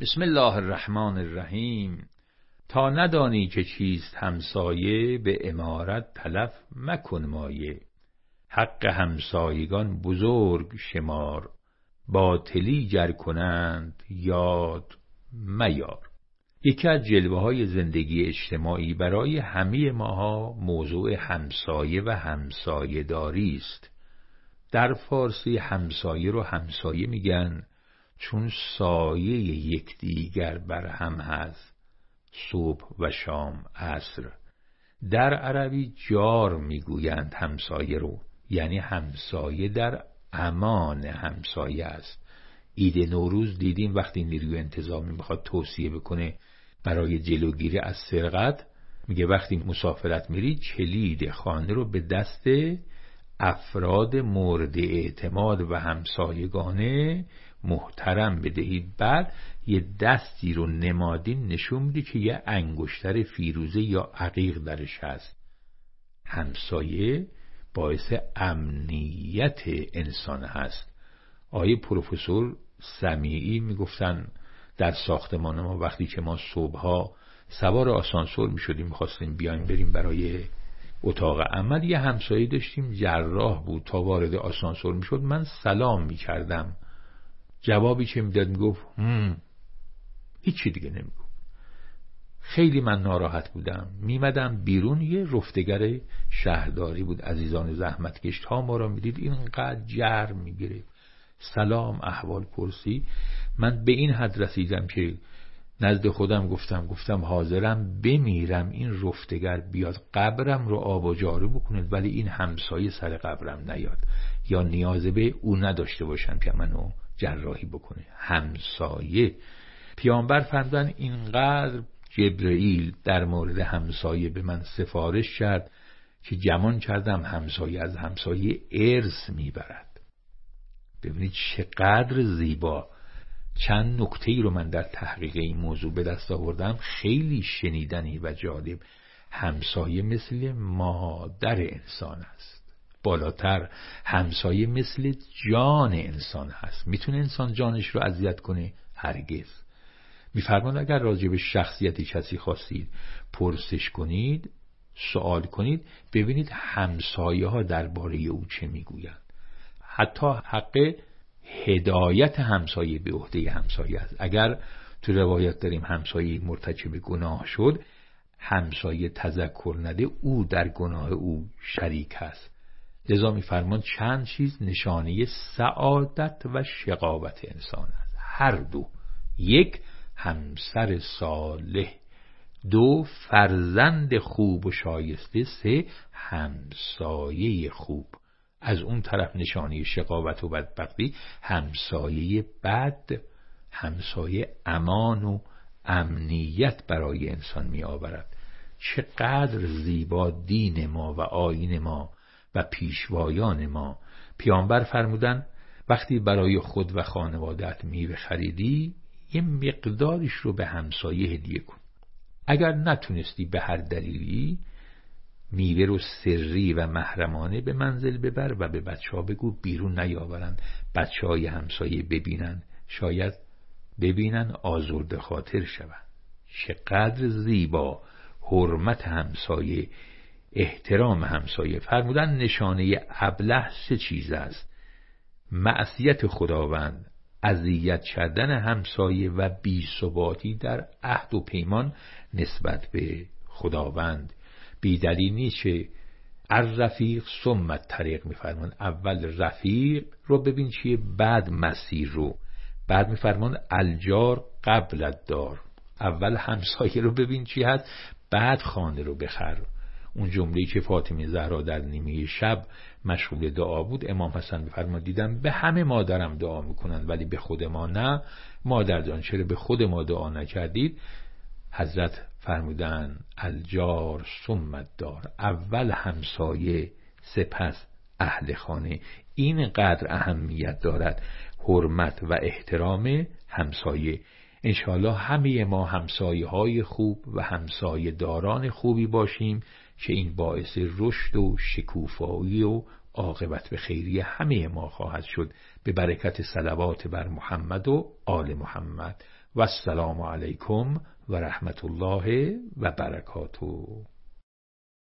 بسم الله الرحمن الرحیم. تا ندانی که چیست همسایه به امارت تلف مکن مایه. حق همسایگان بزرگ شمار. باطلی گر کنند یاد میار. یکی از جلوه های زندگی اجتماعی برای همه ماها موضوع همسایه و همسایه داری است. در فارسی همسایه رو همسایه میگن. چون سایه یکدیگر بر هم هست صبح و شام عصر. در عربی جار می‌گویند همسایه رو یعنی همسایه در امان همسایه است. ایده نوروز دیدیم وقتی نیروی انتظامی می‌خواد توصیه بکنه برای جلوگیری از سرقت میگه وقتی مسافرت میری کلید خانه رو به دست افراد مورد اعتماد و همسایگانه محترم بدهید. بعد یه دستی رو نمادین نشون میده که یه انگشتر فیروزه یا عقیق درش هست. همسایه باعث امنیت انسان هست. آیه پروفسور سمیعی می‌گفتن در ساختمان ما وقتی که ما صبحها سوار آسانسور می شدیم می‌خواستیم بیایم بریم برای اتاق عمل یه همسایه داشتیم جراح بود. تا وارد آسانسور می‌شد من سلام می‌کردم. جوابی که می‌داد می‌گفت هم. هیچی دیگه نمی‌گفت. خیلی من ناراحت بودم. میمدم بیرون یه رفتگر شهرداری بود. عزیزان زحمتکش تا ما را می‌دید اینقدر جرم می‌گیره سلام احوال پرسی. من به این حد رسیدم که نزد خودم گفتم گفتم حاضرم بمیرم این رفتگر بیاد قبرم رو آب و جارو بکنید ولی این همسایه سر قبرم نیاد. یا نیاز به او نداشته باشم که منو جراحی بکنه. همسایه. پیامبر فرمودن اینقدر جبرئیل در مورد همسایه به من سفارش کرد که گمان کردم همسایه از همسایه ارث می‌برد. ببینید چقدر زیبا. چند نکته ای رو من در تحقیق این موضوع به دست آوردم. خیلی شنیدنی و جالب. همسایه مثل مادر انسان است. بالاتر همسایه مثل جان انسان هست. می‌تونه انسان جانش رو اذیت کنه هرگز. میفرمان اگر راجع به شخصیتی کسی خواستید پرسش کنید سوال کنید ببینید همسایه ها درباره او چه می‌گویند. حتی حق هدایت همسایه به عهده همسایه است. اگر تو روایت داریم همسایه مرتکب گناه شد همسایه تذکر نده او در گناه او شریک است. لذا میفرمان چند چیز نشانه سعادت و شقاوت انسان است. هر دو. یک همسر صالح. دو فرزند خوب و شایسته. سه همسایه خوب. از اون طرف نشانه شقاوت و بدبختی همسایه بد همسایه امان و امنیت برای انسان می آورد چقدر زیبا دین ما و آین ما و پیشوایان ما. پیامبر فرمودن وقتی برای خود و خانوادت میوه خریدی یه مقدارش رو به همسایه هدیه کن. اگر نتونستی به هر دلیلی میوه رو سری و محرمانه به منزل ببر و به بچه ها بگو بیرون نیاورند. بچه های همسایه ببینن. شاید ببینن آزرد خاطر شوند چقدر زیبا. حرمت همسایه احترام همسایه. فرمودن نشانه ابله سه چیز است؟ معصیت خداوند اذیت کردن همسایه و بیثباتی در عهد و پیمان نسبت به خداوند. بیدلیل نیست که الرفیق سمت طریق میفرمان اول رفیق رو ببین چیه بعد مسیر رو. بعد میفرمان الجار قبل دار اول همسایه رو ببین چی هست بعد خانه رو بخر. اون جمله که فاطمه زهرا در نیمه شب مشغول دعا بود امام حسن میفرماد دیدم به همه مادرم دعا می‌کنن ولی به خود ما نه. مادر جان چرا به خود ما دعا نکردید؟ حضرت فرمودن الجار سمت دار اول همسایه سپس اهل خانه. این قدر اهمیت دارد. حرمت و احترام همسایه. انشاءالله همه ما همسایه های خوب و همسایه داران خوبی باشیم که این باعث رشد و شکوفایی و عاقبت به خیری همه ما خواهد شد. به برکت صلوات بر محمد و آل محمد. و السلام علیکم و رحمت الله و برکاته.